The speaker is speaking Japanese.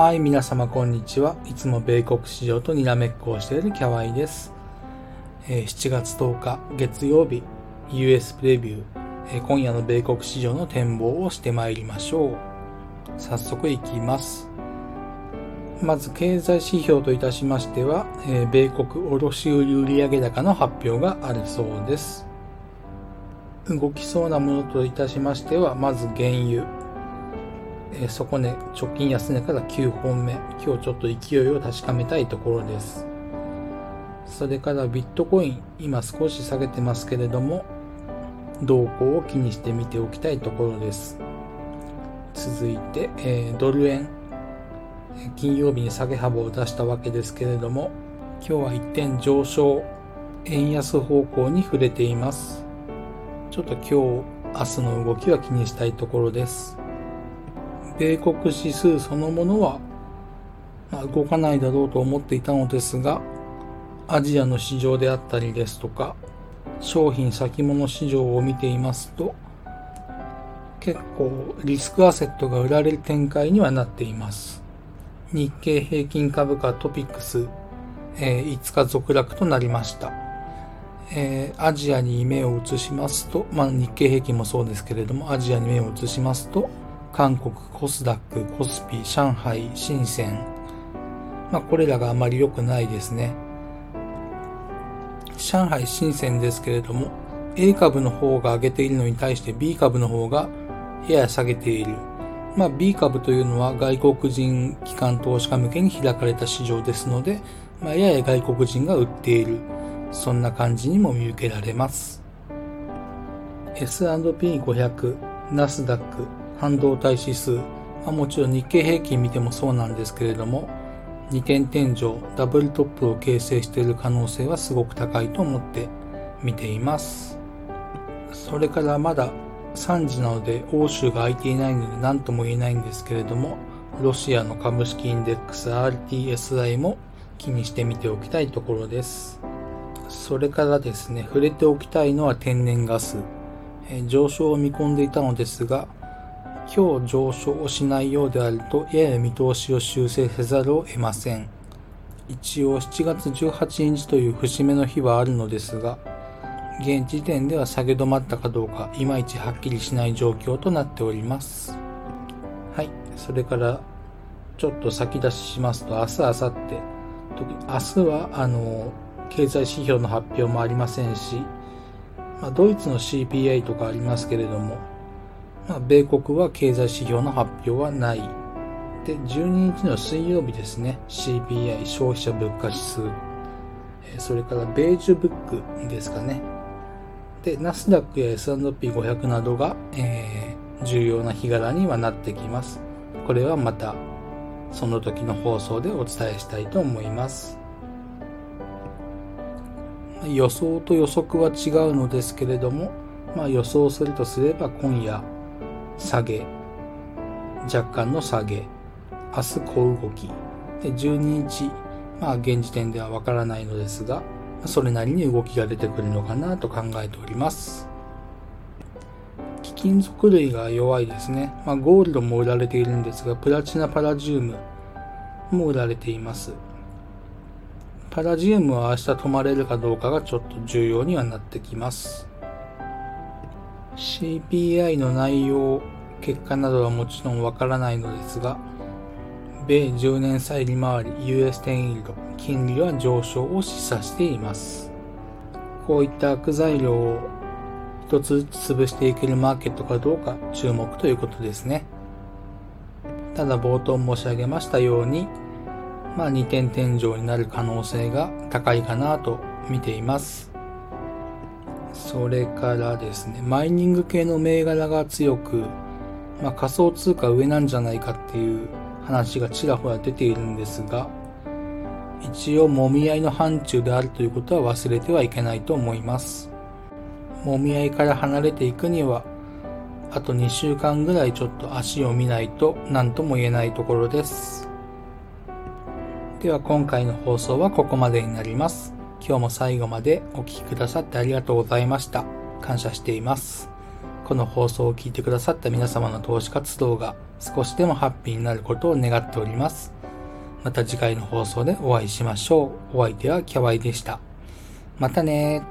はい、皆様こんにちは。いつも米国市場とにらめっこをしているキャワイです。え、7月10日月曜日、US プレビュー、え、今夜の米国市場の展望をしてまいりましょう。早速いきます。まず経済指標といたしましては、え、米国卸売売上高の発表があるそうです。動きそうなものといたしましては、まず原油。え、底値、直近安値から9本目。今日ちょっと勢いを確かめたいところです。それからビットコイン、今少し下げてますけれども、動向を気にして見ておきたいところです。続いて、え、ドル円。金曜日に下げ幅を出したわけですけれども、今日は一点上昇、円安方向に触れています。ちょっと今日、明日の動きは気にしたいところです。米国指数そのものは、まあ、動かないだろうと思っていたのですが、アジアの市場であったりですとか、商品先物市場を見ていますと、結構リスクアセットが売られる展開にはなっています。日経平均株価トピックス、えー、5日続落となりました。えー、アジアに目を移しますと、まあ、日経平均もそうですけれども、アジアに目を移しますと、韓国、コスダック、コスピ、上海、深セン。まあ、これらがあまり良くないですね。上海、深センですけれども、A 株の方が上げているのに対して B 株の方がやや下げている。まあ、B 株というのは外国人機関投資家向けに開かれた市場ですので、まあ、やや外国人が売っている。そんな感じにも見受けられます。S&P500、ナスダック、半導体指数、まあ、もちろん日経平均見てもそうなんですけれども、2点天井、ダブルトップを形成している可能性はすごく高いと思って見ています。それからまだ3時なので欧州が空いていないので何とも言えないんですけれども、ロシアの株式インデックス RTSI も気にしてみておきたいところです。それからですね、触れておきたいのは天然ガス。え上昇を見込んでいたのですが、今日上昇をしないようであると、やや見通しを修正せざるを得ません。一応7月18日という節目の日はあるのですが、現時点では下げ止まったかどうか、いまいちはっきりしない状況となっております。はい。それから、ちょっと先出ししますと、明日、明後日、明日は、あの、経済指標の発表もありませんし、まあ、ドイツの CPI とかありますけれども、米国は経済指標の発表はない。で、12日の水曜日ですね、CPI 消費者物価指数、それからベージュブックですかね。で、ナスダックや S&P500 などが、えー、重要な日柄にはなってきます。これはまたその時の放送でお伝えしたいと思います。予想と予測は違うのですけれども、まあ、予想するとすれば今夜下げ、若干の下げ、明日小動き、で12日、まあ現時点ではわからないのですが、それなりに動きが出てくるのかなと考えております。貴金属類が弱いですね。まあ、ゴールドも売られているんですが、プラチナパラジウムも売られています。パラジウムは明日止まれるかどうかがちょっと重要にはなってきます。CPI の内容、結果などはもちろんわからないのですが、米10年債利回り US10 イールド、金利は上昇を示唆しています。こういった悪材料を一つずつ潰していけるマーケットかどうか注目ということですね。ただ冒頭申し上げましたように、まあ2点天井になる可能性が高いかなと見ています。それからですね、マイニング系の銘柄が強く、まあ、仮想通貨上なんじゃないかっていう話がちらほら出ているんですが、一応もみ合いの範疇であるということは忘れてはいけないと思います。もみ合いから離れていくには、あと2週間ぐらいちょっと足を見ないと何とも言えないところです。では今回の放送はここまでになります。今日も最後までお聴きくださってありがとうございました。感謝しています。この放送を聞いてくださった皆様の投資活動が少しでもハッピーになることを願っております。また次回の放送でお会いしましょう。お相手はキャワイでした。またね